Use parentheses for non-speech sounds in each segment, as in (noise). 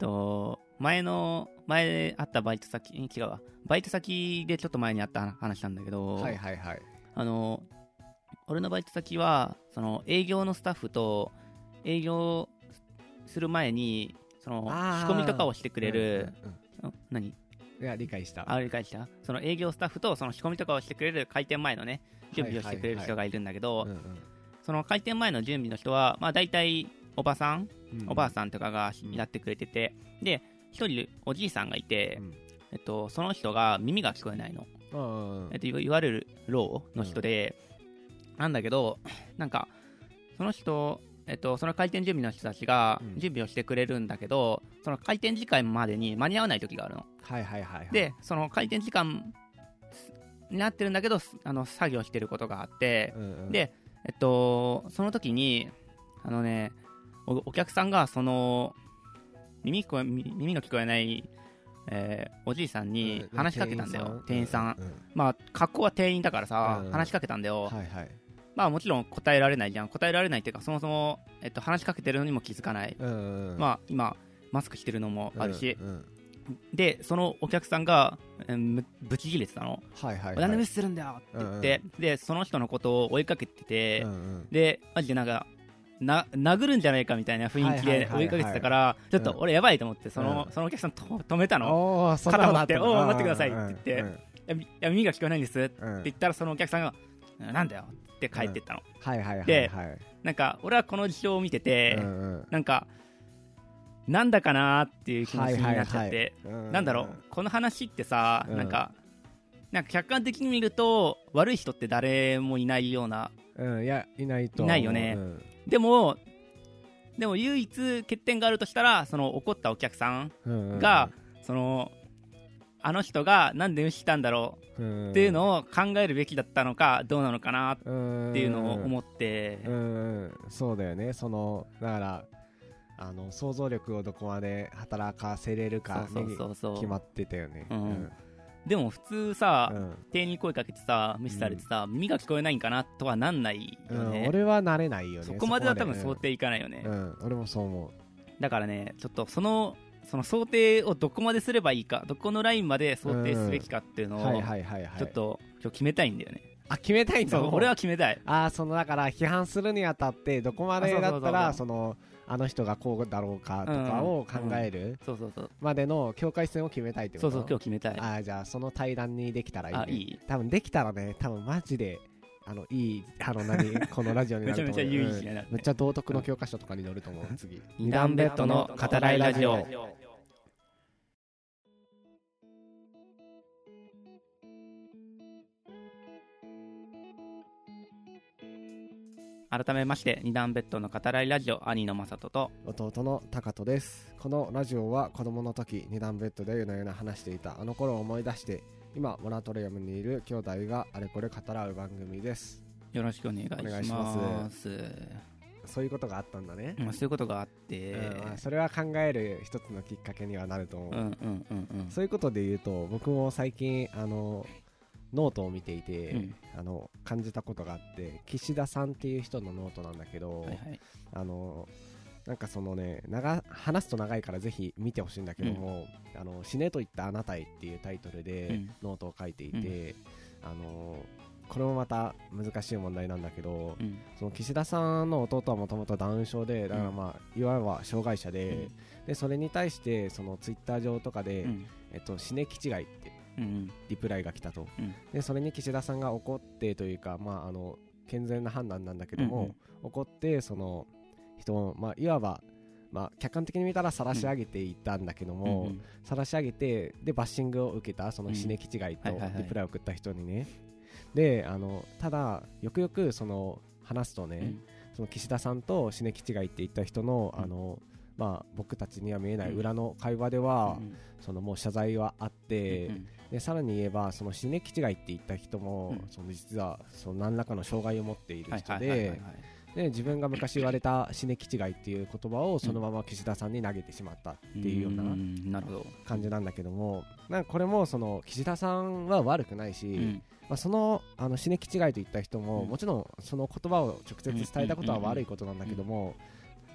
と、前の、前あったバイト先、違うわ。バイト先でちょっと前にあった話なんだけど、はいはいはい。あの、俺のバイト先は、その営業のスタッフと、営業する前に、その、仕込みとかをしてくれる、うんうんあ何うん。いや理解した。あ、理解した？その営業スタッフと、その仕込みとかをしてくれる開店前のね、準備をしてくれる人がいるんだけど、その開店前の準備の人は、まあ大体、おばさん、うん。おばあさんとかがうんやってくれてて、で、一人おじいさんがいて、うん。えっと、その人が耳が聞こえないの。うんうんえっと、いわゆるローの人で、なんだけど、なんか、その人、えっと、その開店準備の人たちがうん。準備をしてくれるんだけど、その開店時間までに間に合わない時があるの。はいはいはいはい。で、その開店時間になってるんだけど、すあの、作業してることがあって、うんうん。で、えっと、その時に、あのね、おお客さんが、その、耳聞こえ耳耳が聞こえない、えーおじいさんにうん話しかけたんだよ、店員さん？ううまあ、格好は店員だからさ、うん話しかけたんだよ。はいはいまあ、もちろん答えられないじゃん。答えられないっていうか、そもそも、えっと、話しかけてるのにも気づかない。うんうんうんまあ、今、マスクしてるのもあるし。うんうんで、そのお客さんが、えーむぶち切れてたの。はいはいはい何で無視するんだよって言って、で、その人のことを追いかけてて、うんうんで、マジでなんか、な、殴るんじゃないかみたいな雰囲気で追いかけてたから、ちょっとうん。俺やばいと思って、その、うん。そのお客さんと止めたの。肩持っておー待ってくださいって言って。いや耳が聞こえないんですってうん。言ったら、そのお客さんが、なんだよって帰ってったの。はいはいはいはい。ではい。なんか、俺はこの事象を見てて、うなんか、なんだかなーっていう気持ちになっちゃって、はいはいはい。なんだろう、この話ってさ、うん。なんか、なんか客観的に見ると、悪い人って誰もいないような、うん。いやいないといないよね。うんでも、でも唯一欠点があるとしたら、その怒ったお客さんが、その、あの人がなんで無視したんだろっうっていうのを考えるべきだったのか、どうなのかなっていうのを思って、そうだよね。そのだからあの想像力をどこまで働かせれるかそうに決まってたよね。うんでも普通さ、うん。店員に声かけてさ、無視されてさ、耳が聞こえないんかなとはなんないよね。うん。俺は慣れないよねそこまでは多分想定いかないよね。うん。うん俺もそう思だからね、ちょっとその、その想定をどこまですればいいか、どこのラインまで想定すべきかっていうのを、ちょっと今日決めたいんだよね。あ決めたいんだ俺は決めたい。ああそのだから批判するにあたってどこまでだったらそのあの人がこうだろうかとかを考える。までの境界線を決めたいってこと？そうそう、今日決めたい。ああじゃあその対談にできたらいい、ね、あいい。多分できたらね多分マジであのいいあの何？(laughs) このラジオになると思う。めちゃめちゃ有意義になるうん。めっちゃ道徳の教科書とかに載ると思う。次。二段ベッドの語らいラジオ。改めまして、二段ベッドの語らいラジオ、兄の正人と、弟のタトです。このラジオは子供の時二段ベッドで夜な夜な話していたあの頃を思い出して今モラトリアムにいる兄弟があれこれ語らう番組です。よろしくお願いします。そういうことがあったんだね、まあ、そういうことがあって、うんまあそれは考える一つのきっかけにはなると思う、うんうんうんうん。そういうことで言うと僕も最近あのノートを見ていて、うん。あの感じたことがあって岸田さんっていう人のノートなんだけど、はいはい。あのなんかそのね長話すと長いからぜひ見てほしいんだけども「あの死ねと言ったあなたへ」っていうタイトルでうん。ノートを書いていて、あのこれもまた難しい問題なんだけど、うん。その岸田さんの弟はもともとダウン症でだからまあ、いわば障害者で,、でそれに対してそのツイッター上とかで、うん。えっと、死ね気違いってうんリプライが来たと、うん。でそれに岸田さんが怒ってというか、まあ、あの健全な判断なんだけども、うんうん。怒ってその人を、まあ、いわば、まあ、客観的に見たら晒し上げていったんだけどうんも、うん。晒し上げてでバッシングを受けたその死ね気違いとリプライを送った人にね、であのただよくよくその話すとね、うん。その岸田さんと死ね気違いって言った人の,、うん。あのまあ、僕たちには見えないうん。裏の会話では、うんそのもう謝罪はあって、うんでさらに言えばその死ね気違いって言った人も、うん。その実はその何らかの障害を持っている人でで自分が昔言われた死ね気違いっていう言葉をそのまま岸田さんに投げてしまったっていうようなうんなるほど。感じなんだけどもなんかこれもその岸田さんは悪くないし、うん。まあ、そのあの死ね気違いと言った人も、うん。もちろんその言葉を直接伝えたことは悪いことなんだけども、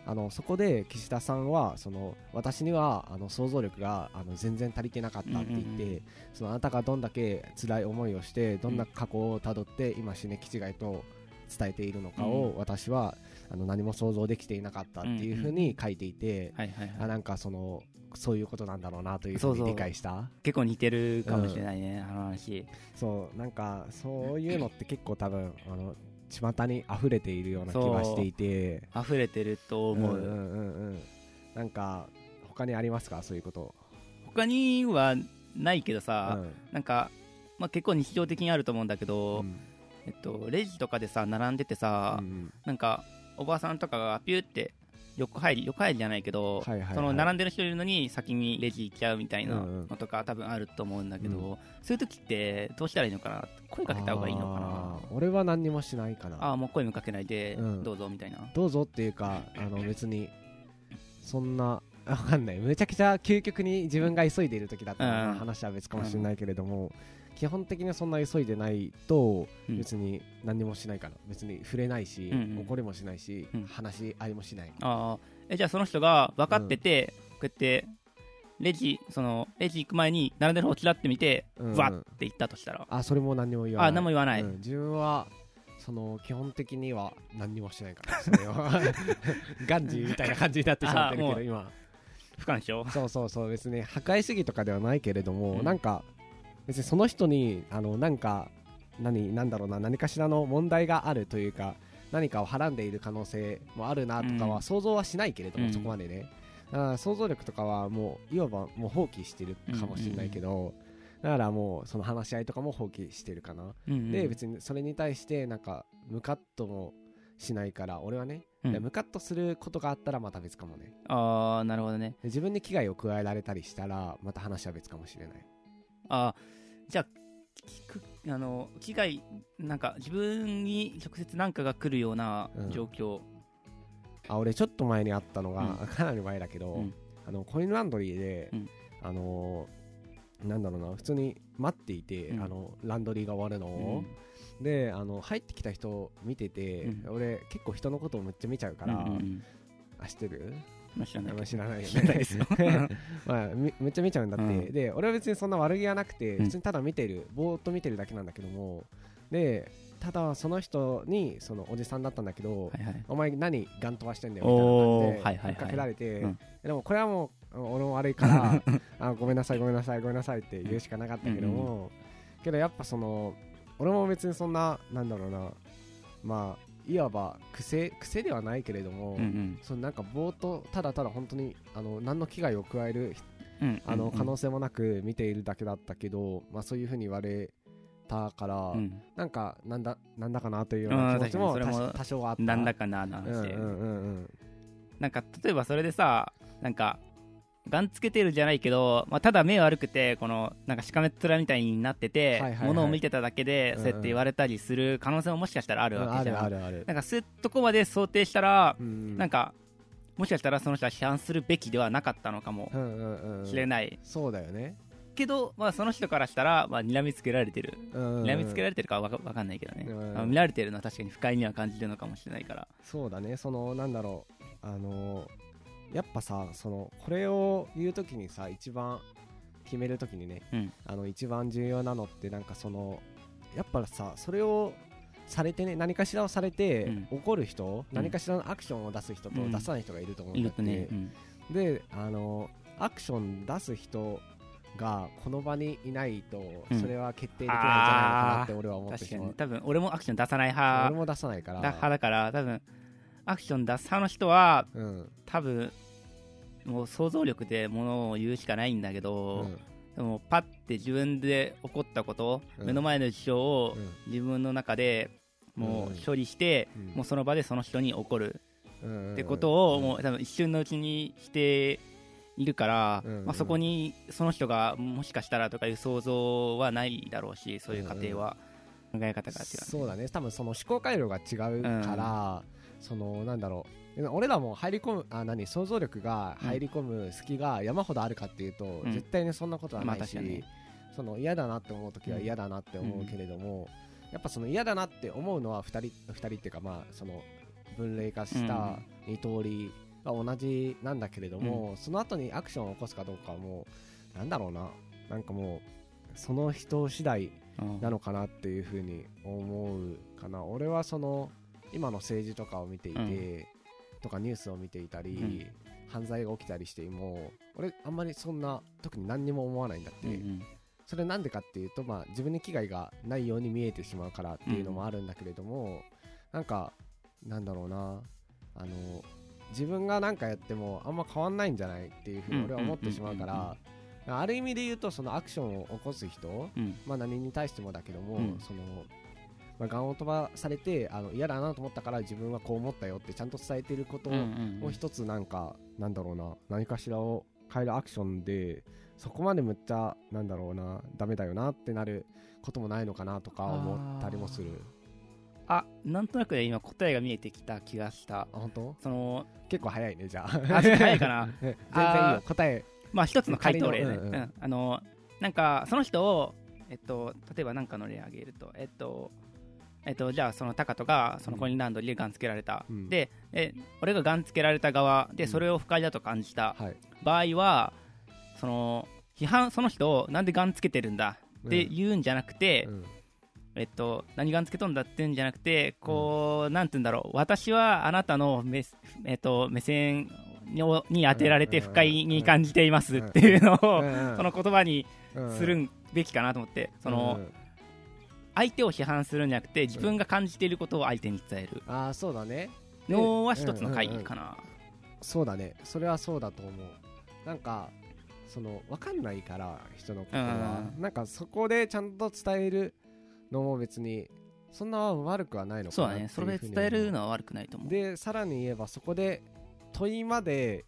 あのそこで岸田さんはその私にはあの想像力があの全然足りてなかったって言って、うんうんうん。そのあなたがどんだけ辛い思いをしてどんな過去をたどって今死ね気違いと伝えているのかを、う私はあの何も想像できていなかったっていうふうに書いていて、あなんかそのそういうことなんだろうなというふそうに理解した。結構似てるかもしれないね、あの話。そうなんかそういうのって結構多分あの巷に溢れているような気がしていて。溢れてると思う、んうんうんうん。なんか他にありますか？そういうこと。他にはないけどさ、うん。なんか、まあ、結構日常的にあると思うんだけど、うん。えっと、レジとかでさ並んでてさ、うんなんかおばさんとかがピューって横入り横入りじゃないけど、はいはいはい。その並んでる人いるのに先にレジ行っちゃうみたいなうんうん。のとか多分あると思うんだけど、うん。そういう時ってどうしたらいいのかな？声かけた方がいいのかな？俺は何にもしないかな。ああもう声もかけないで、うん。どうぞみたいな。どうぞっていうかあの別にそんなわかんない。めちゃくちゃ究極に自分が急いでいる時だったら、うん。話は別かもしれないけれども、基本的にそんな急いでないとうん。別に何にもしないから別に触れないし、うんうん。怒りもしないし、うん。話し合いもしない。ああえじゃあその人が分かってて、こうやってレジそのレジ行く前に並んでる方をちらって見て、うん。うんわって言ったとしたら。あそれも何にも言わない。あ何も言わない、うん。自分はその基本的には何にもしないからそれは。(laughs) ガンジーみたいな感じになってしまってるけど今。不干渉そうそうそう別に破壊主義とかではないけれども、うん。なんか別にその人にあのなんか何なんだろうな何かしらの問題があるというか何かをはらんでいる可能性もあるなとかうん。は想像はしないけれども、うん。そこまでね。だから想像力とかはもういわばもう放棄してるかもしれないけど、だからもうその話し合いとかも放棄してるかな、うんうんで別にそれに対してなんかムカッともしないから俺はね、ムカッとすることがあったらまた別かもね。ああなるほどね。で自分に危害を加えられたりしたらまた話は別かもしれないあーじゃああの危害なんか自分に直接何かが来るようなうん。状況、あ俺ちょっと前にあったのが、うかなり前だけど、うん。あのコインランドリーで、うん。あのーなんだろうな普通に待っていて、うん。あのランドリーが終わるのを、であの入ってきた人を見てて、うん。俺結構人のことをめっちゃ見ちゃうから、うんうんうん。あ知ってる？まあ知らない知らないよ知らないですよ。(laughs) まあ、みめっちゃ見ちゃうんだって、うん。で俺は別にそんな悪気はなくて、うん。普通にただ見てるぼーっと見てるだけなんだけども。でただその人にそのおじさんだったんだけど、はいはい。お前何ガン飛ばしてんだよみたいな感じではいはいはい。かけられて、うん。でもこれはもう俺も悪いから (laughs) あごめんなさいごめんなさいごめんなさいって言うしかなかったけども、けどやっぱその俺も別にそんななんだろうな。まあいわば癖癖ではないけれども、うんそのなんかぼーっとただただ本当にあの何の危害を加えるうんうんあのうん可能性もなく見ているだけだったけど、まあ、そういうふうに言われたから、うん。なんかなんだなんだかなというような気持ちもも多多少はあったな。んだかなのうん話で、うんうんうん。なんか例えばそれでさなんかガンつけてるじゃないけど、まあ、ただ目悪くてこのなんかしかめっ面みたいになってて、はいはいはい。物を見てただけでうん。うんそうやって言われたりする可能性ももしかしたらあるわけじゃん、あるあるなんかそういうとこまで想定したら、うん。なんかもしかしたらその人は批判するべきではなかったのかもうんうんうん。しれない、そうだよね。けど、まあ、その人からしたら、まあ、睨みつけられてる。うん。睨みつけられてるかはわかわかんないけどね、うん。まあ見られてるのは確かに不快には感じるのかもしれないから。そうだね。そのなんだろう。あのやっぱさそのこれを言うときにさ一番決めるときにね、うん。あの一番重要なのってなんかそのやっぱさそれをされてね何かしらをされて、うん。怒る人、うん。何かしらのアクションを出す人とうん。出さない人がいると思うんいだって、ね、うん。であのアクション出す人がこの場にいないと、うん。それは決定できないんじゃないのかなって俺は思ってしまう。に。多分俺もアクション出さない派。俺も出さないから。だ派だから多分アクション出す。派の人はうん。多分もう想像力でものを言うしかないんだけうど、ん。でもパッて自分で起こったこと、うん。目の前の事象をうん。自分の中でもう処理して、うん。もうその場でその人に怒る。うん。ってことをうん。もう多分一瞬のうちにしているから、うん。まあ、そこにその人がもしかしたらとかいう想像はないだろうしそういう過程は。考え方が違う。そうだね。多分その思考回路が違うから、そのなんだろう。俺らも入り込むあ何？想像力が入り込む隙が山ほどあるかっていうと、うん。絶対にそんなことはないし、まあその嫌だなって思う時は嫌だなって思うけれども、やっぱその嫌だなって思うのは2人二人っていうかまあその分類化した2通りが同じなんだけれども、その後にアクションを起こすかどうかはもうなんだろうな。なんかもうその人次第うんなのかなっていうふうに思うかな。俺はその今の政治とかを見ていて、とかニュースを見ていたり、犯罪が起きたりしても俺あんまりそんな特に何にも思わないんだって、それなんでかっていうと、まあ、自分に危害がないように見えてしまうからっていうのもあるんだけれども、なんかなんだろうな。あの自分が何かやってもあんま変わんないんじゃないっていうふうに俺は思ってしまうからある意味で言うとそのアクションを起こす人、うん。まあ、何に対してもだけども、うん。そのまあ、ガンを飛ばされてあの嫌だなと思ったから自分はこう思ったよってちゃんと伝えていることを一つなんか、なんだろうな何かしらを変えるアクションでそこまでむっちゃなんだろうなダメだよなってなることもないのかなとか思ったりもする。あなんとなくね今答えが見えてきた気がした。あ本当？その結構早いねじゃあ。あ早いかな。(laughs) 全然いいあよ答え。まあ一つの回答例ね、うんうん。うん。あのなんかその人をえっと例えば何かの例挙げるとえっとえっと、じゃあそのタカトがそのコインランドリーでガンつけられた、うん。でえ俺がガンつけられた側でうん。それを不快だと感じたはい。場合は、その批判その人をなんでガンつけてるんだ？って言うんじゃなくて、うん。えっと、何がんつけとんだって言うんじゃなくて、こう、なんて言うんだろう、私はあなたの目,、えっと、目線にに当てられて不快に感じていますっていうのを、うん。その言葉にうんするべきかなと思って、その、うん相手を批判するんじゃなくて、自分が感じていることを相手に伝える。ああそうだね。のは一つの会議かな。そうだね。それはそうだと思う。なんかその分かんないから人の心は。うん。なんかそこでちゃんと伝えるのも別にそんな悪くはないのかなそうだね、それで伝えるのは悪くないと思う。でさらに言えばそこで問いまで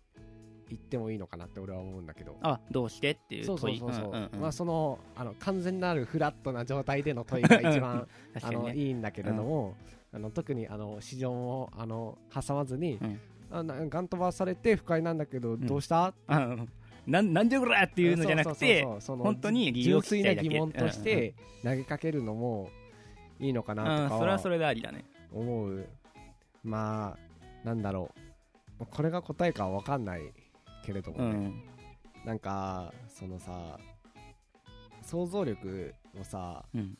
言ってもいいのかなって俺は思うんだけど。あ、どうしてっていうそうそう。そうそう、んんん。まあそのあの完全なるフラットな状態での問いが一番 (laughs) あの。いいんだけれども、あの特にあの市場もあの挟まずに、うん。あなガン飛ばされて不快なんだけど、ん。どうした？あうんなんなんでこらっていうのじゃなくて、本当に純粋な疑問として投げかけるのもいいのかなうん、とかそれはそれでありだね。思う。まあなんだろう。これが答えかは分かんないけれどもね、うん。なんかそのさ想像力をさうん。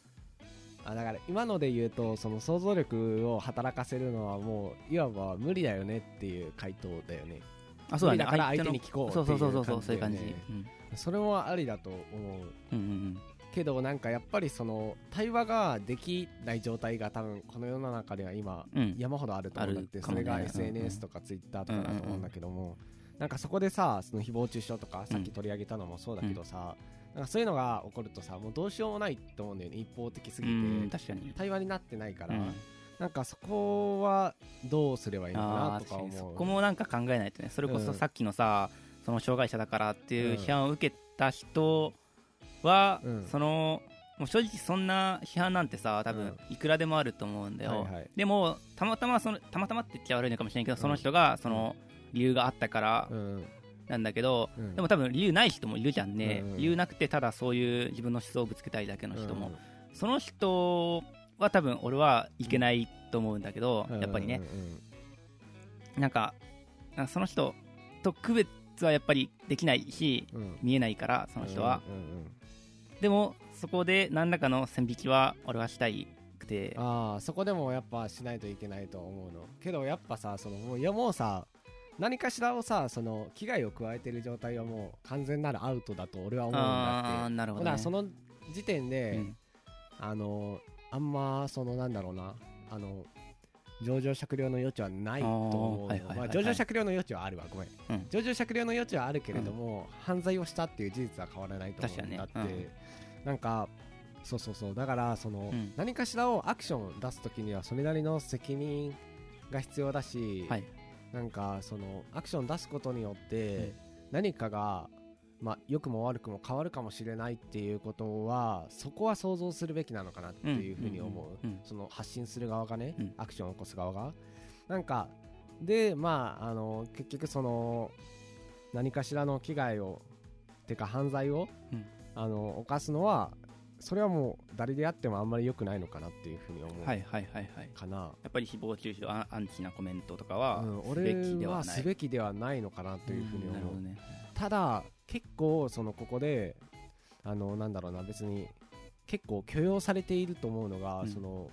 あだから今ので言うとその想像力を働かせるのはもういわば無理だよねっていう回答だよねあ、そうだね。だから相の手に聞こうってそいううそうそうそう、感じだよねそういう感じ。うんそれもありだと思ううんうんけどなんかやっぱりその対話ができない状態が多分この世の中では今うん。うん。山ほどあると思うんだってそれが SNS とか Twitter とかだと思うんだけどもなんかそこでさその誹謗中傷とかさっき取り上げたのもそうだけどさなんかそういうのが起こるとさもうどうしようもないと思うんだよね一方的すぎうん、て確かに。対話になってないから。うん。なんかそこはどうすればいいのかあなとか思う。こもなんか考えないとね。それこうん。そさっきのさ、その障害者だからっていううん。批判を受けた人は、うん。そのもう正直そんな批判なんてさ多うん。分いくらでもあると思うんだよ、はいはい。でもたまたまそのたまたまって言っちゃ悪いのかもしれないけど、その人がその理由があったからうんなんだけど、うん。でも多分理由ない人もいるじゃんね、うん。うん理由なくてただそういう自分の思想をぶつけたいだけの人も、うん。その人は多分俺はいけないと思うんだけど、うん。やっぱりね、うんなんかその人と区別はやっぱりできないし見えないからその人は、でもそこで何らかの線引きは俺はしたいくて。ああそこでもやっぱしないといけないと思うの。けどやっぱさそのもういやもうさ何かしらをさその危害を加えてる状態はもう完全なるアウトだと俺は思うんだあってあなるほど、ね、ほらその時点で、うん。あのあんまそのなんだろうなあの上場酌量の余地はないと思うはいはいまあ上場酌量の余地はあるわ。ごめん、うん。上場酌量の余地はあるけれども、犯罪をしたっていう事実は変わらないと思うんだって、ね。なんかそうそうそう。だからその、うん。何かしらをアクションを出すときにはそれなりの責任が必要だし、はいなんかそのアクション出すことによって何かが、まあ、良くも悪くも変わるかもしれないっていうことはそこは想像するべきなのかなっていうふうに思う,、うんうんうん。その発信する側がね、うん。アクションを起こす側が。なんかでまああの結局その何かしらの危害をてか犯罪を、うん。あの犯すのはそれはもう誰であってもあんまり良くないのかなっていうふうに思うはいはいはいはい。かな、やっぱり誹謗中傷アンアンチなコメントとかはうん、すべ俺きではない。はすべきではないのかなというふうに思う、んなるほどね。ただ結構そのここであのなんだろうな別に結構許容されていると思うのが、うん。その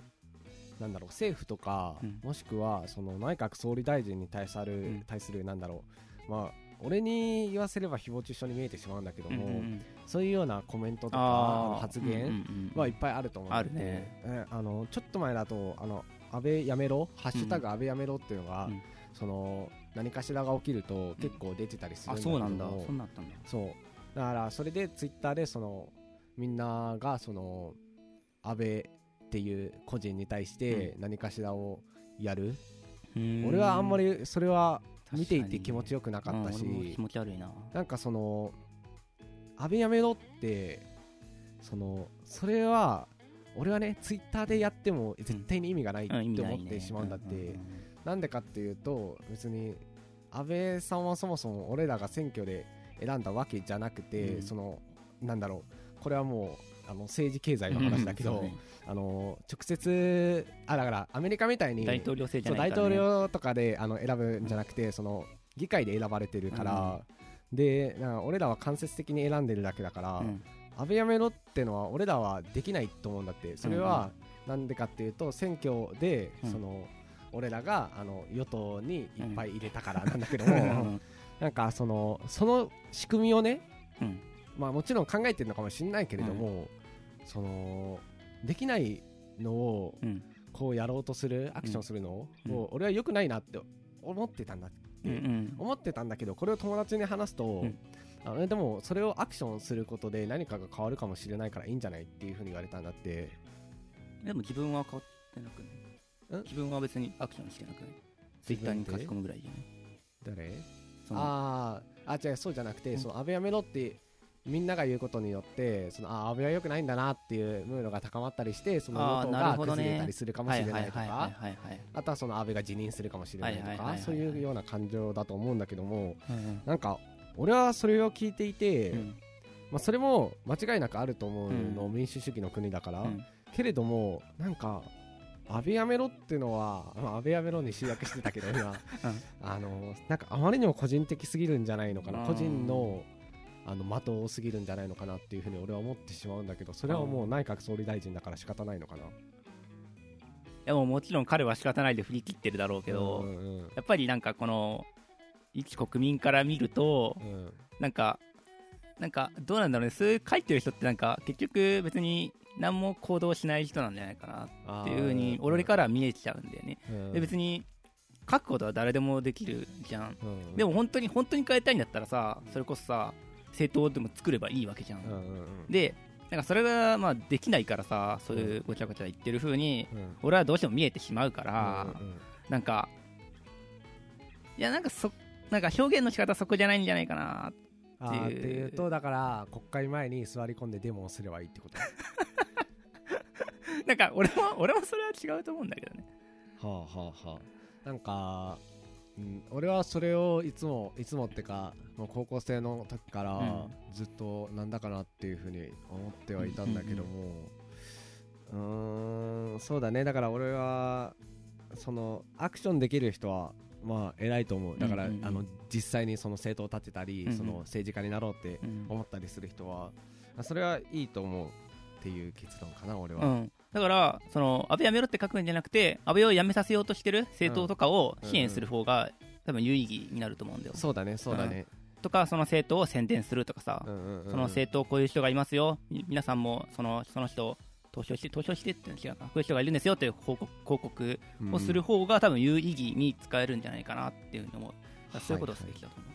なんだろう政府とか、うん。もしくはその内閣総理大臣に対する、ん。対するなんだろうまあ俺に言わせれば誹謗中傷に見えてしまうんだけども、うんうんうん。そういうようなコメントとか発言うんうんうんはいっぱいあると思うんであるね。えあのちょっと前だとあの安倍やめろハッシュタグ安倍やめろっていうのが、うん。その何かしらが起きると結構出てたりするんあだけども、そうなんだ。そんなったんだ。そう。だからそれでツイッターでそのみんながその安倍っていう個人に対して何かしらをやる、俺はあんまりそれは見ていて気持ちよくなかったし、うん気持ち悪いな。なんかその安倍やめろってそのそれは俺はねツイッターでやっても絶対に意味がないって思ってしまうんだって、なんでかっていうと別に安倍さんはそもそも俺らが選挙で選んだわけじゃなくて、うん。そのなんだろうこれはもうあの政治経済の話だけど、うんね。あの直接あだからアメリカみたいに大統領制じゃね、統領とかであの選ぶんじゃなくて、その議会で選ばれてるから、でなん。か俺らは間接的に選んでるだけだから、うん。安倍やめろってのは俺らはできないと思うんだって。それはなんでかっていうと選挙でうん。その俺らがあの与党にいっぱい入れたからなんだけどうもん。なんかそのその仕組みをねうんまあもちろん考えてるのかもしれないけれどもそのできないのをうん。こうやろうとするアクションするのうん。を俺は良くないなって思ってたんだうんうん。思ってたんだけどこれを友達に話すと、うん。あのでもそれをアクションすることで何かが変わるかもしれないからいいんじゃないっていうふうに言われたんだって。でも自分は変わってなくない？ん？自分は別にアクションしてなくない？ツイッターに書き込むぐらいじゃない？誰？あー。あ違うそうじゃなくて、うん。その安倍やめろってみんなが言うことによってそのあ安倍は良くないんだなっていうムードが高まったりしてその与党が崩れたりするかもしれないとかあとはその安倍が辞任するかもしれないとかそういうような感情だと思うんだけどもうんなんか俺はそれを聞いていて、うん。まあ、それも間違いなくあると思うの、うん民主主義の国だから、うん。けれどもなんか安倍やめろっていうのは、まあ、安倍やめろに集約してたけど今、(laughs) あのなんかあまりにも個人的すぎるんじゃないのかな。うん個人のあの的多すぎるんじゃないのかなっていうふうに俺は思ってしまうんだけどそれはもう内閣総理大臣だから仕方ないのかな。でももちろん彼は仕方ないで振り切ってるだろうけど、うんうんやっぱりなんかこの一国民から見るとうん。なんかなんかどうなんだろうね。そういう書いてる人ってなんか結局別に何も行動しない人なんじゃないかなっていうふうに俺からは見えちゃうんだよね、うん。で別に書くことは誰でもできるじゃん。うん。でも本当に本当に変えたいんだったらさそれこそさ政党でも作ればいいわけじゃん、うんうんうん。でなんかそれがまあできないからさそういうごちゃごちゃ言ってる風にうん。俺はどうしても見えてしまうから、うんうんなんかいやなんかそなんか表現の仕方そこじゃないんじゃないかなっていう。っていうとだから国会前に座り込んでデモをすればいいってこと？(laughs) なんか俺も俺もそれは違うと思うんだけどね。はあはあはあ。なんか、うん、俺はそれをいつもいつもってかもう高校生の時からうん。ずっとなんだかなっていうふうに思ってはいたんだけどもうーんそうだね。だから俺はそのアクションできる人はまあ偉いと思う。だから、あの実際にその政党を立てたり、その政治家になろうってうん、思ったりする人はあそれはいいと思うっていう結論かな俺は、うん、だからその安倍やめろって書くんじゃなくて安倍を辞めさせようとしてる政党とかを支援する方が、多分有意義になると思うんだよ。そうだねそうだね、とかその政党を宣伝するとかさ、その政党こういう人がいますよ。み皆さんもそのその人を投票して投票してって違うか。こういう人がいるんですよっていう報告広告をする方が多分有意義に使えるんじゃないかなっていうふうに思う、だからそういうことをきだと思う、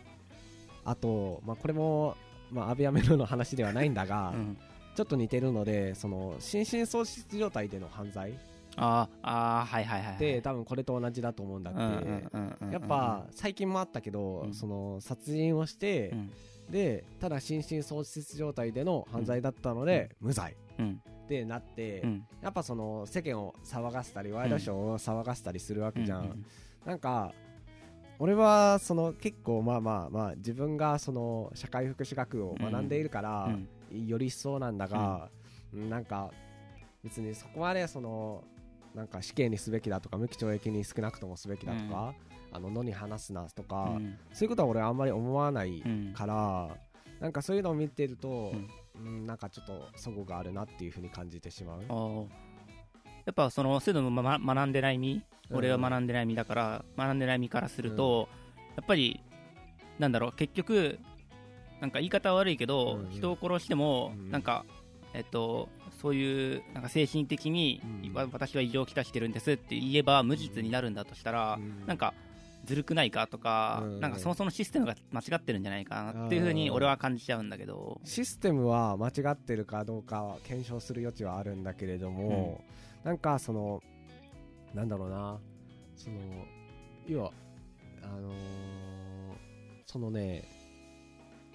あと、まあ、これも、まあ、安倍やめろの話ではないんだが、うんちょっと似てるのでその心神喪失状態での犯罪あーあーはいはいはいはい。で多分これと同じだと思うんだって、やっぱ最近もあったけど、うん。その殺人をしてう、ん。でただ心神喪失状態での犯罪だったので、無罪。うん。ってなって、うん。やっぱその世間を騒がせたりワイドショーを騒がせたりするわけじゃん、うんなんか俺はその結構まあまあまあ自分がその社会福祉学を学んでいるから、うんより一層なんだが、うん。なんか別にそこまでそのなんか死刑にすべきだとか無期懲役に少なくともすべきだとか、あの野に話すなとか、うん。そういうことは俺はあんまり思わないうん。から、なんかそういうのを見てるとう、ん。うんなんかちょっと齟齬があるなっていうふうに感じてしまう。やっぱそのそういうのも、ま、学んでない身、俺は学んでない身だから学んでない身からすると、やっぱりなんだろう結局なんか言い方は悪いけど、うんうん。人を殺しても、うんなんかえっとそういうなんか精神的に、うん。わ私は異常をきたしてるんですって言えば無実になるんだとしたら、うん。なんかずるくないかとか、うん。なんかそもそもシステムが間違ってるんじゃないかなっていうふうに俺は感じちゃうんだけど、システムは間違ってるかどうかは検証する余地はあるんだけれども、なんかそのなんだろうなその要はあのーそのね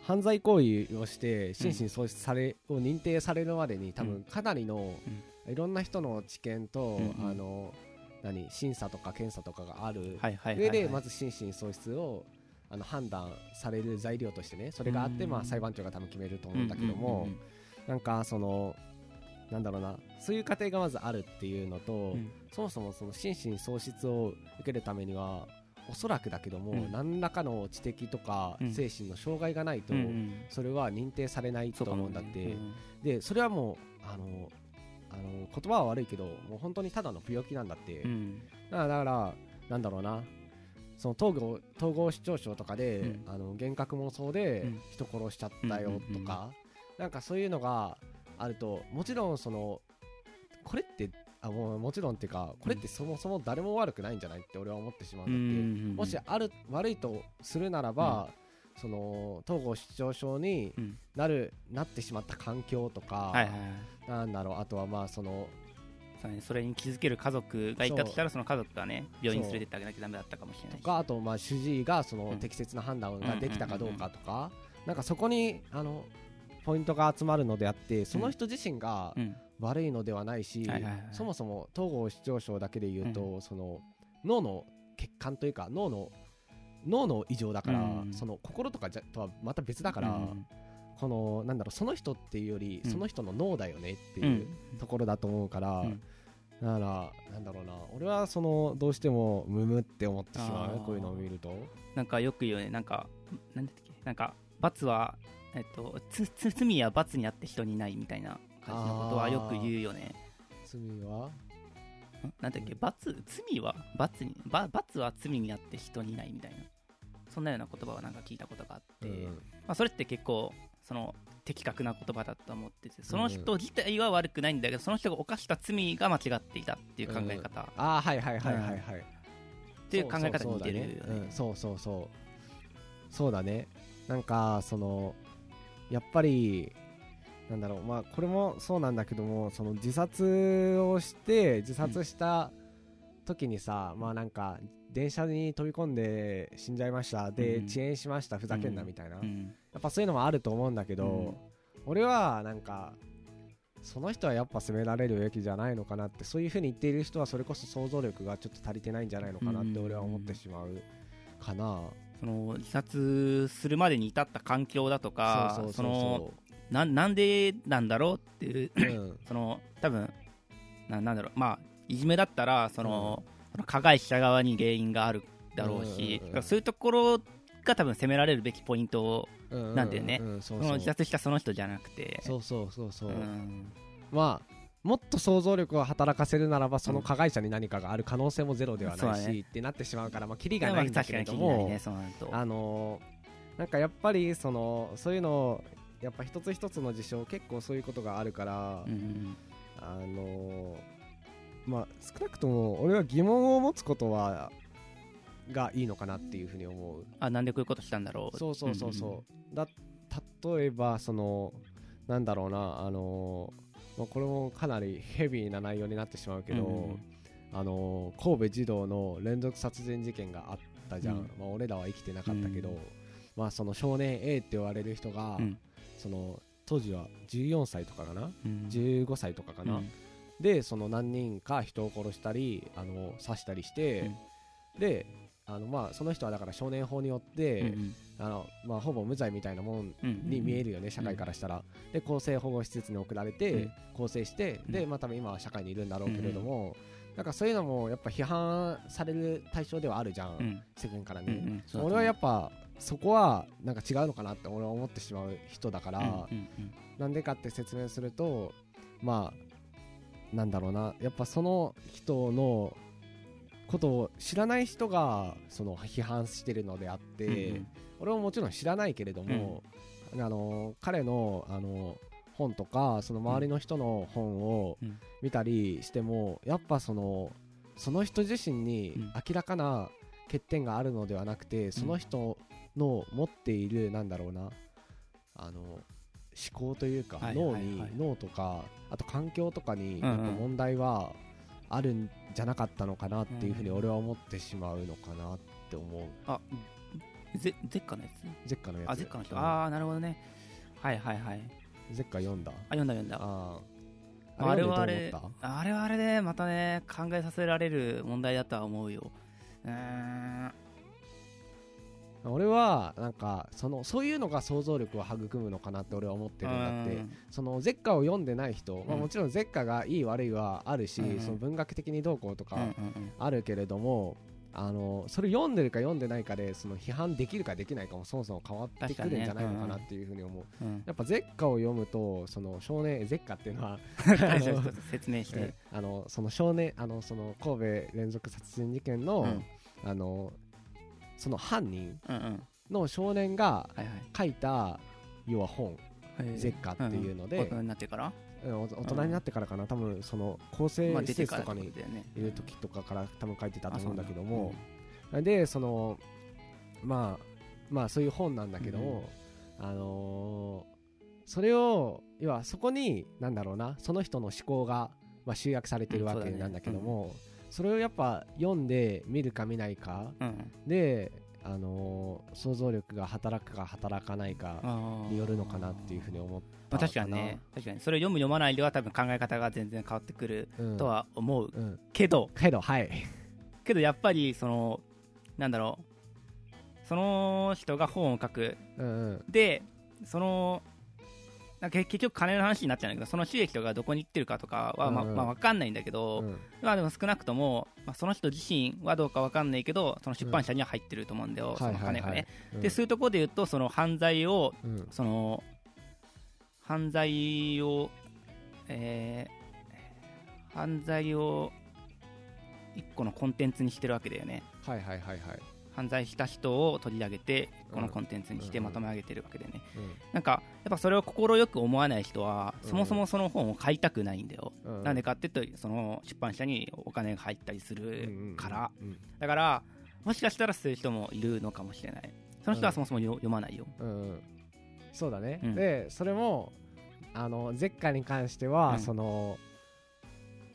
犯罪行為をして心神喪失され、を認定されるまでに多うん。分かなりの、いろんな人の知見と、あの何審査とか検査とかがある上はい、でまず心神喪失をあの判断される材料としてねそれがあって、うん。まあ、裁判長が多分決めると思うんだけども、なんかそのなんだろうなそういう過程がまずあるっていうのと、そもそもその心身喪失を受けるためにはおそらくだけども、うん。何らかの知的とかうん。精神の障害がないと、それは認定されないと思うんだって、ねでそれはもうあのあの言葉は悪いけどもう本当にただの病気なんだって、うん。うんだからだからなんだろうな。その統合統合失調症とかで、うん。あの幻覚妄想でうん。人殺しちゃったようんうん。なんかそういうのがあるともちろんそのこれってあもうもちろんっていうかこれってそもそも誰も悪くないんじゃないって俺は思ってしまうんだって、もしある悪いとするならば、その統合失調症にうん。なるなってしまった環境とか、はいはいはい。なんだろうあとはまあそのそれに気づける家族がいたとしたらその家族がね病院に連れてってあげなきゃダメだったかもしれないし。とかあとまあ主治医がそのうん。適切な判断ができたかどうかとかなんかそこにあのポイントが集まるのであってその人自身がうん悪いのではないしはいはいはい。そもそも統合失調症だけで言うとその脳の欠陥というか脳の脳の異常だからうん。その心とかじゃとはまた別だからうん。このなんだろうその人っていうよりうん。その人の脳だよねってういうん。ところだと思うからうん。だからなんだろうな俺はそのどうしてもムムって思ってしまうこういうのを見ると。なんかよく言うよねなんかなんだっけなんか罰はえっとつつ罪は罰にあって人にないみたいな感じのことはよく言うよね。罪は？ん？なんだっけ？罰？罪は？罰に？ば罰は罪にあって人にないみたいな。そんなような言葉をなんか聞いたことがあって、うんまあ、それって結構その的確な言葉だと思ってて。その人自体は悪くないんだけどその人が犯した罪が間違っていたっていう考え方、っああはいはいはいはいはいていう考え方に似てるよね。そうそうそう。そうだね。なんかそのやっぱりなんだろう。まあこれもそうなんだけどもその自殺をして自殺した時にさ、まあなんか電車に飛び込んで死んじゃいました。で、うん。遅延しました。ふざけんなみたいな、やうん。っぱそういうのもあると思うんだけど、うん。俺はなんかその人はやっぱ責められるべきじゃないのかなってそういうふうに言っている人はそれこそ想像力がちょっと足りてないんじゃないのかなってうん。俺は思ってしまうかな、その自殺するまでに至った環境だとかそのななんでなんだろうっていうそう、うん、(laughs) その多分ななんだろう。まあいじめだったらその、その加害者側に原因があるだろうし、うんうんうんそういうところが多分責められるべきポイントうんなんだよね。うんうんそうそう。その自殺したその人じゃなくて。そうそうそうそう、ん。まあもっと想像力を働かせるならばその加害者に何かがある可能性もゼロではないし、そうだね。ってなってしまうからまあキリがまあないんだけれども、ねそうなると。あのーなんかやっぱりそのそういうのをやっぱ一つ一つの事象結構そういうことがあるから、うんうんあのーまあ少なくとも俺は疑問を持つことはがいいのかなっていうふうに思う。あなんでこういうことしたんだろう。そうそうそうそう、だ例えばそのなんだろうなあのーまあ、これもかなりヘビーな内容になってしまうけど、うんうんあのー神戸児童の連続殺人事件があったじゃん、うん。まあ、俺らは生きてなかったけど、うん。まあその少年 A って言われる人が、うんその当時は14歳とかかな、うん。15歳とかかな、うん。でその何人か人を殺したりあの刺したりして、であのまあその人はだから少年法によって、うんあのまあ、ほぼ無罪みたいなもんうんに見えるよね、社会からしたら、で更生保護施設に送られて、うん。更生して、うん。でまあ多分今は社会にいるんだろうけれども、なんかそういうのもやっぱ批判される対象ではあるじゃん、うん。世間からね。俺はやっぱそこはなんか違うのかなって俺は思ってしまう人だから、うんうんうん。なんでかって説明するとまあなんだろうな。やっぱその人のことを知らない人がその批判してるのであって、うんうん。俺ももちろん知らないけれども、あの彼のあの本とかその周りの人の本をうん。見たりしても、やっぱそのその人自身にうん。明らかな欠点があるのではなくて、その人の持っているなんだろうなあの思考というか、はい脳に、はいはい。脳とかあと環境とかに問題はあるんじゃなかったのかなっていうふうにうん。俺は思ってしまうのかなって思う。あゼゼッカのやつ？ゼッカのやつ。あゼッカの人。うん。ああなるほどね。はいはいはい。ゼッカ読んだ？あ読んだ読んだ。あああれはあれあれはあれでまたね考えさせられる問題だとは思うよ。うーん。た俺はなんかそのそういうのが想像力を育むのかなって俺は思ってるんだって。うん。そのゼッカを読んでない人、まあ、うん。もちろんゼッカがいい悪いはあるし、うんうん。その文学的にどうこうとかあるけれども、あのそれ読んでるか読んでないかでその批判できるかできないかもそもそも変わってくるんじゃないのかなっていうふうに思う、うんうん。やっぱゼッカを読むとその少年ゼッカっていうのは (laughs) 説明して。えあのその少年あのその神戸連続殺人事件の、うん。あのその犯人うんうん。の少年がはい書いた要は本はいゼッカっていうので大人になってから？うん大人になってからかな。多分その更生まあ施設とかにいる時とかから多分書いてたと思うんだけどあもでそのまあまあそういう本なんだけども、あのーそれを要はそこになんだろうなその人の思考が、まあ、集約されてるわけなんだけども、それをやっぱ読んで見るか見ないかうん。うんで、あのー想像力が働くか働かないかによるのかなっていうふうに思っまたあ確かにね。確かに。それを読む読まないでは多分考え方が全然変わってくるうん。とは思ううん。けど。けどはい。(laughs) けどやっぱりそのなんだろう。その人が本を書く。うんうん。でそのなんか結局金の話になっちゃうんだけどその収益とかがどこに行ってるかとかは、まあうん。うんまあ、分かんないんだけど、うん。まあでも少なくとも、まあ、その人自身はどうか分かんないけどその出版社には入ってると思うんだよ、その金がね、うん。でそういうところで言うとその犯罪をうん。その犯罪をえー犯罪を一個のコンテンツにしてるわけだよね。はいはいはいはい犯罪した人を取り上げてこのコンテンツにしてまとめ上げてるわけでね、なんかやっぱそれを快く思わない人はうん。そもそもその本を買いたくないんだよ、うん。なんでかっていうとその出版社にお金が入ったりするから、うん。だからもしかしたらそういう人もいるのかもしれない。その人はそもそもよ読まないよ、うん。うんそうだね、うん。でそれもあのゼッカに関しては、うん。その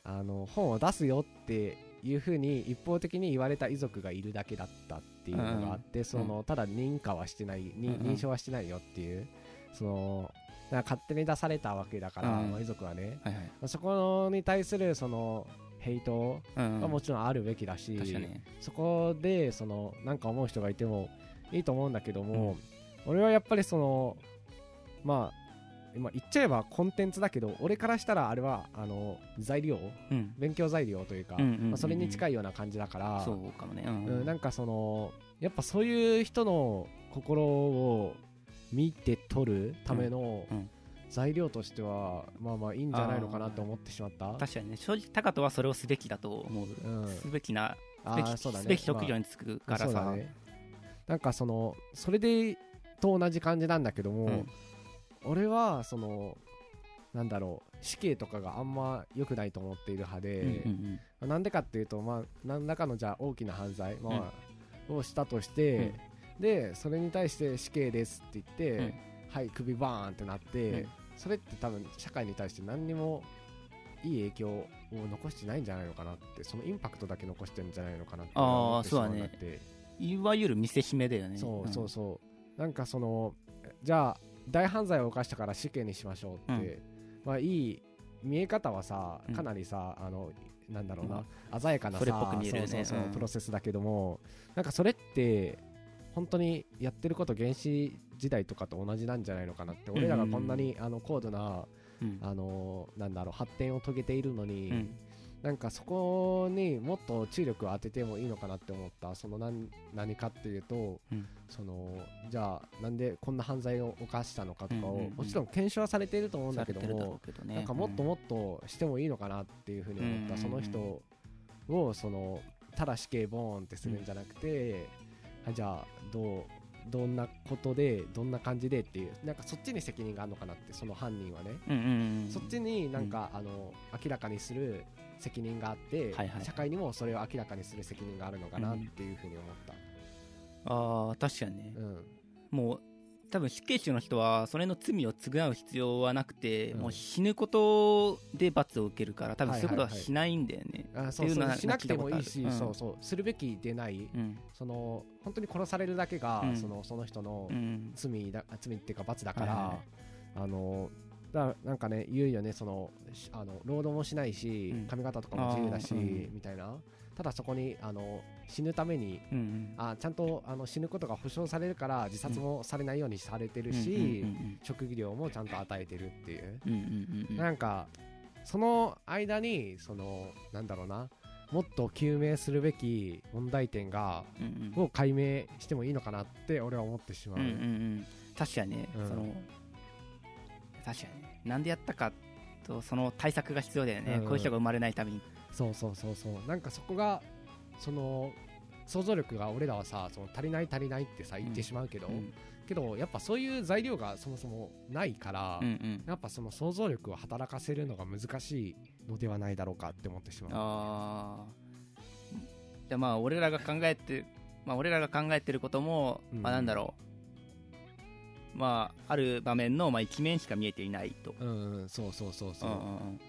あの本を出すよっていうふうに一方的に言われた遺族がいるだけだったっていうのがあって、そのただ認可はしてない、認証はしてないよっていうその勝手に出されたわけだから、遺族はね。はいはい。まあそこに対するそのヘイトうんはもちろんあるべきだし、そこでそのなんか思う人がいてもいいと思うんだけども、俺はやっぱりそのまあ今言っちゃえばコンテンツだけど俺からしたらあれはあの材料うん。勉強材料というか、うんうんうんうん。まあ、それに近いような感じだから、そうかもね、うん。うんなんかそのやっぱそういう人の心を見て取るための材料としては、まあまあいいんじゃないのかなと思ってしまった。確かにね。正直高人はそれをすべきだと思う、うん。すべきなあすべきーそうだね。すべき職業に就くからさ、そうだね。なんかそのそれでと同じ感じなんだけども、うん俺はそのなんだろう死刑とかがあんま良くないと思っている派で、うんうんなんでかっていうとまあ何らかのじゃあ大きな犯罪、まあをしたとして、でそれに対して死刑ですって言って、うん。はい首バーンってなって、うん。それって多分社会に対して何にもいい影響を残してないんじゃないのかなってそのインパクトだけ残してるんじゃないのかなってってしまそうだね。んっていわゆる見せしめだよね。そうそうそう。なんかそのじゃあ大犯罪を犯したから死刑にしましょうって、まあいい見え方はさうん。かなりさ、あのなんだろうな、鮮やかなさプロセスだけどもなんかそれって本当にやってること原始時代とかと同じなんじゃないのかなって、俺らがこんなにあの高度なうん。あのなんだろう発展を遂げているのに、うんなんかそこにもっと注力を当ててもいいのかなって思ったその何何かっていうと、うん。そのじゃあなんでこんな犯罪を犯したのかとかを、うんうんうんもちろん検証はされていると思うんだけどもね。なんかもっともっとしてもいいのかなっていうふうに思った、うんその人をそのただ死刑ボーンってするんじゃなくて、あじゃあどうどんなことでどんな感じでっていうなんかそっちに責任があるのかなってその犯人はね、うんうんうんそっちになんか、あの明らかにする責任があって、はいはい。社会にもそれを明らかにする責任があるのかなっていうふうに思った、ああ確かにね。うん。もう多分死刑囚の人はそれの罪を償う必要はなくて、うん。もう死ぬことで罰を受けるから多分そういうことははいはいはいしないんだよね、あそうっていうのはそうしなくてもいいし、聞いたことある。そうそう。するべきでない。うん。その本当に殺されるだけが、うん。そのその人のうん。罪だ罪っていうか罰だから、はいはい。あのだなんかね言うよね。そのしあの労働もしないし、うん。髪型とかも自由だし、みたいな。ただそこにあの死ぬためにうんうん。あちゃんとあの死ぬことが保証されるから自殺もされないようにされてるし、うん職業もちゃんと与えてるっていう、なんかその間にそのなんだろうなもっと究明するべき問題点がうんうん。を解明してもいいのかなって俺は思ってしまう、うんうんうん。確かにね、うん。その確かにね。なんでやったかとその対策が必要だよね、うん。こういう人が生まれないために。そうそうそうそう。なんかそこがその想像力が俺らはさその足りない足りないってさ言ってしまうけど、うんけどやっぱそういう材料がそもそもないから、うんうん。やっぱその想像力を働かせるのが難しいのではないだろうかって思ってしまう。ああじゃあまあ俺らが考えてまあ俺らが考えてることも、うん。まあなんだろう。まあある場面のまあ一面しか見えていないと。うん、うん、そうそうそうそう、うんうんうん。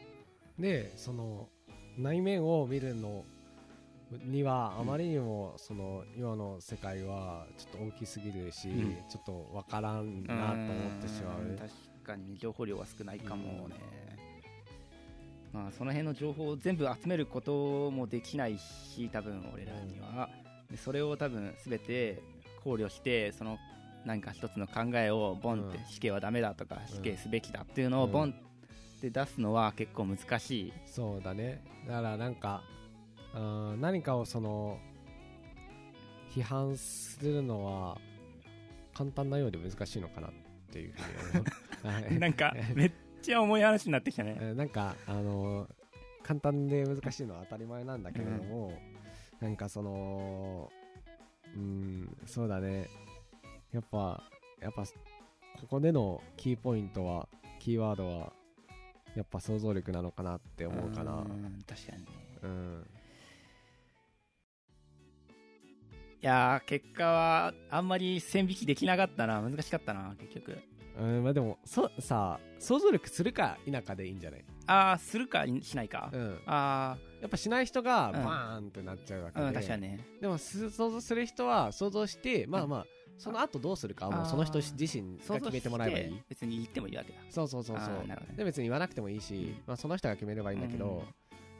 でその内面を見るのにはあまりにもその今の世界はちょっと大きすぎるし、うん。ちょっとわからんなと思ってしまう。ん。確かに情報量は少ないかもね、まあその辺の情報を全部集めることもできないし多分俺らには、でそれを多分全て考慮してその何か一つの考えをボンってうん死刑はダメだとかうん死刑すべきだっていうのをボンって出すのは結構難しい、そうだね。だからなんかうん何かをその批判するのは簡単なようで難しいのかなっていうふうに思う。はい。なんか (laughs) めっちゃ重い話になってきたね。えーなんかあの簡単で難しいのは当たり前なんだけれども、なんかそのうんそうだね。やっぱやっぱここでのキーポイントはキーワードはやっぱ想像力なのかなって思うかな。うん確かにね。うんいやー結果はあんまり線引きできなかったな。難しかったな結局。うんまあでもそさ想像力するか否かでいいんじゃない、ああするかしないか、うん、あやっぱしない人がうん。バーンってなっちゃうわけで、あうん確かにね。でもす想像する人は想像してまあまあその後どうするかはもうその人自身が決めてもらえばいい。別に言ってもいいわけだ。そうそうそうそう。で別に言わなくてもいいし、うん。まあ、その人が決めればいいんだけど、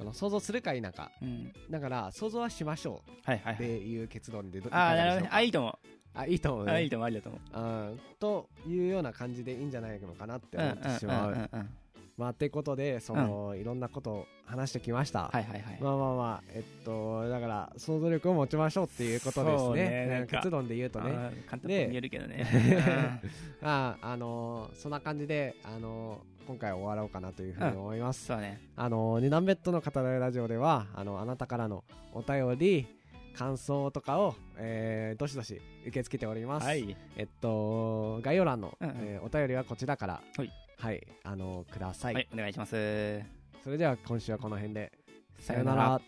の想像するか否か。うん。だから想像はしましょう。はいっていう結論でどああなるほどあいいと思う。あいいと思うね。あいいと思う。ありだと思うというような感じでいいんじゃないのかなってうん思ってしまう,、んんんんまあってことでその、いろんなことを話してきました、はいはいはい。まあまあまあえっとだから想像力を持ちましょうっていうことですね。ね結論で言うとね。簡単に見えるけどね。(laughs) ああのーそんな感じで、あのー今回は終わろうかなというふうに思います、そうね。あのー二段ベッドの語らいラジオではあのあなたからのお便り感想とかを、えーどしどし受け付けております、はい。えっと概要欄の、うんうん。えーお便りはこちらからはい、はいあのーください、はいお願いします。それでは今週はこの辺で。ささよなら